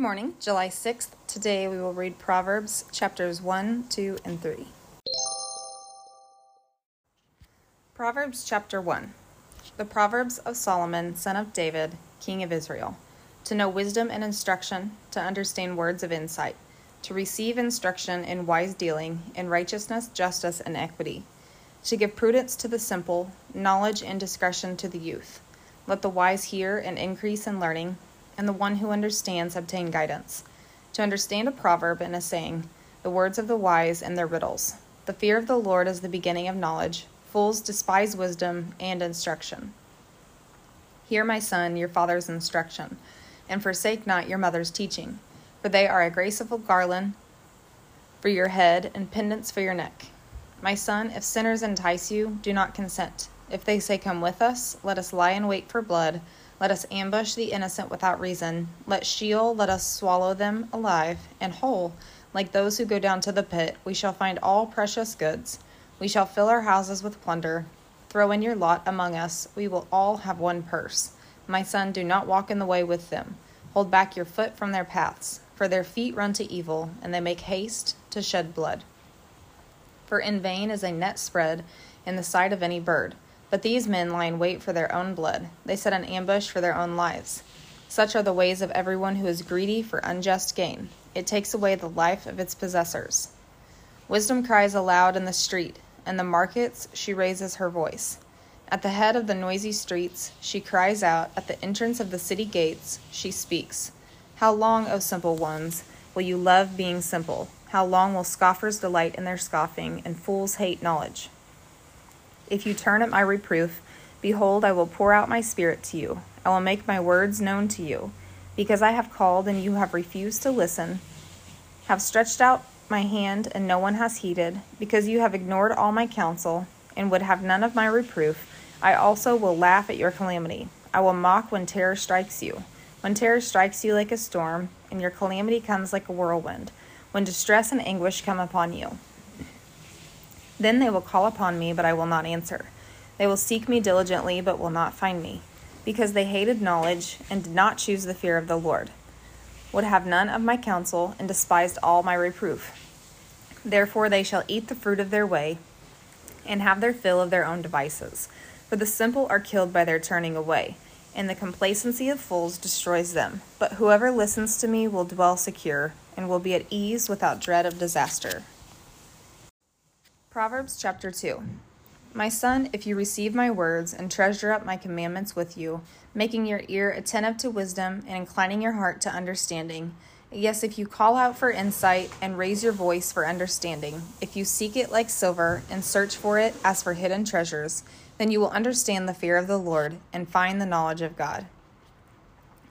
morning, July 6th. Today we will read Proverbs chapters 1, 2, and 3. Proverbs chapter 1 The Proverbs of Solomon, son of David, king of Israel. To know wisdom and instruction, to understand words of insight, to receive instruction in wise dealing, in righteousness, justice, and equity, to give prudence to the simple, knowledge and discretion to the youth. Let the wise hear and increase in learning and the one who understands obtain guidance. To understand a proverb and a saying, the words of the wise and their riddles. The fear of the Lord is the beginning of knowledge. Fools despise wisdom and instruction. Hear, my son, your father's instruction, and forsake not your mother's teaching, for they are a graceful garland for your head and pendants for your neck. My son, if sinners entice you, do not consent. If they say, Come with us, let us lie in wait for blood let us ambush the innocent without reason. Let Sheol let us swallow them alive and whole. Like those who go down to the pit, we shall find all precious goods. We shall fill our houses with plunder. Throw in your lot among us. We will all have one purse. My son, do not walk in the way with them. Hold back your foot from their paths, for their feet run to evil, and they make haste to shed blood. For in vain is a net spread in the sight of any bird but these men lie in wait for their own blood. They set an ambush for their own lives. Such are the ways of everyone who is greedy for unjust gain. It takes away the life of its possessors. Wisdom cries aloud in the street. In the markets, she raises her voice. At the head of the noisy streets, she cries out. At the entrance of the city gates, she speaks. How long, O simple ones, will you love being simple? How long will scoffers delight in their scoffing, and fools hate knowledge? If you turn at my reproof, behold, I will pour out my spirit to you. I will make my words known to you. Because I have called and you have refused to listen, have stretched out my hand and no one has heeded, because you have ignored all my counsel and would have none of my reproof, I also will laugh at your calamity. I will mock when terror strikes you. When terror strikes you like a storm, and your calamity comes like a whirlwind, when distress and anguish come upon you. Then they will call upon me, but I will not answer. They will seek me diligently, but will not find me, because they hated knowledge and did not choose the fear of the Lord, would have none of my counsel, and despised all my reproof. Therefore they shall eat the fruit of their way, and have their fill of their own devices. For the simple are killed by their turning away, and the complacency of fools destroys them. But whoever listens to me will dwell secure, and will be at ease without dread of disaster. Proverbs chapter 2 My son, if you receive my words and treasure up my commandments with you, making your ear attentive to wisdom and inclining your heart to understanding, yes, if you call out for insight and raise your voice for understanding, if you seek it like silver and search for it as for hidden treasures, then you will understand the fear of the Lord and find the knowledge of God.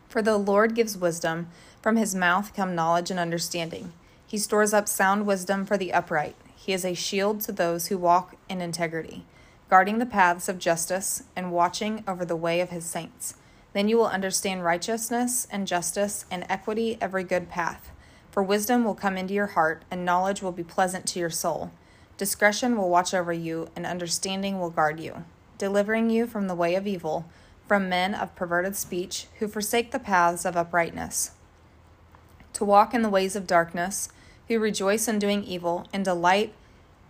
For the Lord gives wisdom, from his mouth come knowledge and understanding. He stores up sound wisdom for the upright. He is a shield to those who walk in integrity, guarding the paths of justice and watching over the way of his saints. Then you will understand righteousness and justice and equity, every good path. For wisdom will come into your heart, and knowledge will be pleasant to your soul. Discretion will watch over you, and understanding will guard you, delivering you from the way of evil, from men of perverted speech who forsake the paths of uprightness. To walk in the ways of darkness, who rejoice in doing evil and delight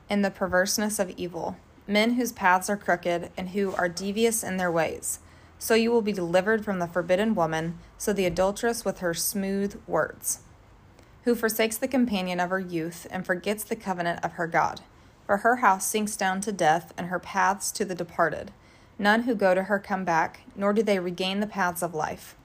in the perverseness of evil, men whose paths are crooked and who are devious in their ways. So you will be delivered from the forbidden woman, so the adulteress with her smooth words, who forsakes the companion of her youth and forgets the covenant of her God. For her house sinks down to death, and her paths to the departed. None who go to her come back, nor do they regain the paths of life.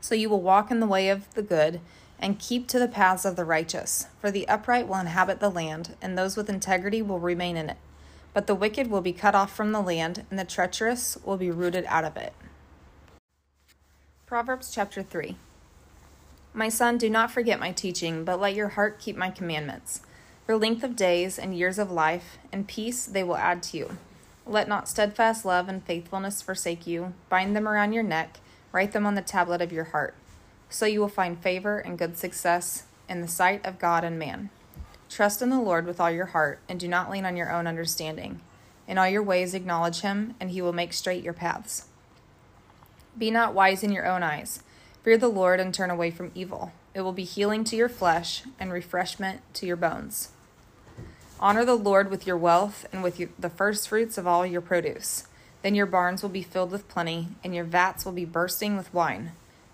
So you will walk in the way of the good and keep to the paths of the righteous. For the upright will inhabit the land, and those with integrity will remain in it. But the wicked will be cut off from the land, and the treacherous will be rooted out of it. Proverbs chapter 3 My son, do not forget my teaching, but let your heart keep my commandments. For length of days and years of life and peace they will add to you. Let not steadfast love and faithfulness forsake you. Bind them around your neck, write them on the tablet of your heart so you will find favor and good success in the sight of God and man. Trust in the Lord with all your heart, and do not lean on your own understanding. In all your ways acknowledge him, and he will make straight your paths. Be not wise in your own eyes. Fear the Lord and turn away from evil. It will be healing to your flesh and refreshment to your bones. Honor the Lord with your wealth and with the firstfruits of all your produce. Then your barns will be filled with plenty, and your vats will be bursting with wine.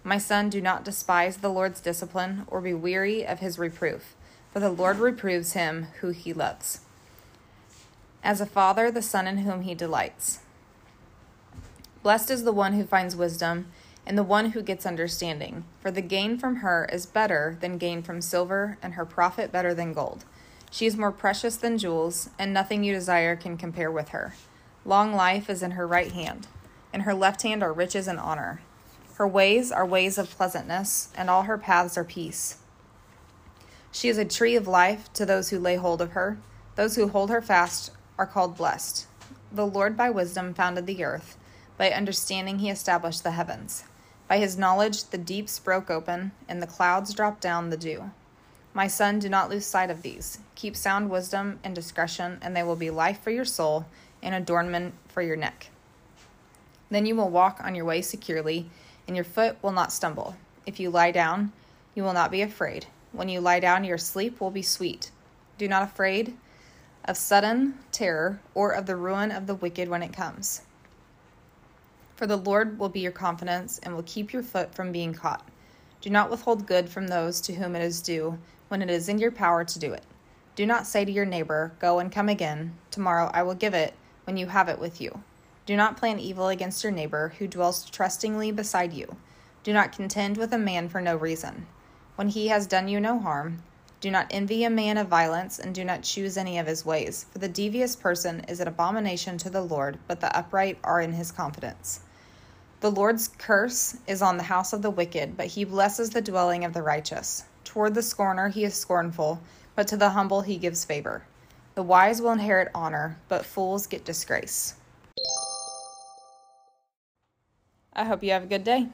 My son, do not despise the Lord's discipline or be weary of his reproof, for the Lord reproves him who he loves. As a father, the son in whom he delights. Blessed is the one who finds wisdom and the one who gets understanding, for the gain from her is better than gain from silver, and her profit better than gold. She is more precious than jewels, and nothing you desire can compare with her. Long life is in her right hand, in her left hand are riches and honor. Her ways are ways of pleasantness, and all her paths are peace. She is a tree of life to those who lay hold of her. Those who hold her fast are called blessed. The Lord by wisdom founded the earth, by understanding he established the heavens. By his knowledge the deeps broke open, and the clouds dropped down the dew. My son, do not lose sight of these. Keep sound wisdom and discretion, and they will be life for your soul and adornment for your neck. Then you will walk on your way securely, and your foot will not stumble. If you lie down, you will not be afraid. When you lie down, your sleep will be sweet. Do not afraid of sudden terror or of the ruin of the wicked when it comes. For the Lord will be your confidence and will keep your foot from being caught. Do not withhold good from those to whom it is due when it is in your power to do it. Do not say to your neighbor, Go and come again. Tomorrow I will give it when you have it with you. Do not plan evil against your neighbor who dwells trustingly beside you. Do not contend with a man for no reason. When he has done you no harm, do not envy a man of violence, and do not choose any of his ways, for the devious person is an abomination to the Lord, but the upright are in his confidence. The Lord's curse is on the house of the wicked, but he blesses the dwelling of the righteous. Toward the scorner he is scornful, but to the humble he gives favor. The wise will inherit honor, but fools get disgrace. I hope you have a good day.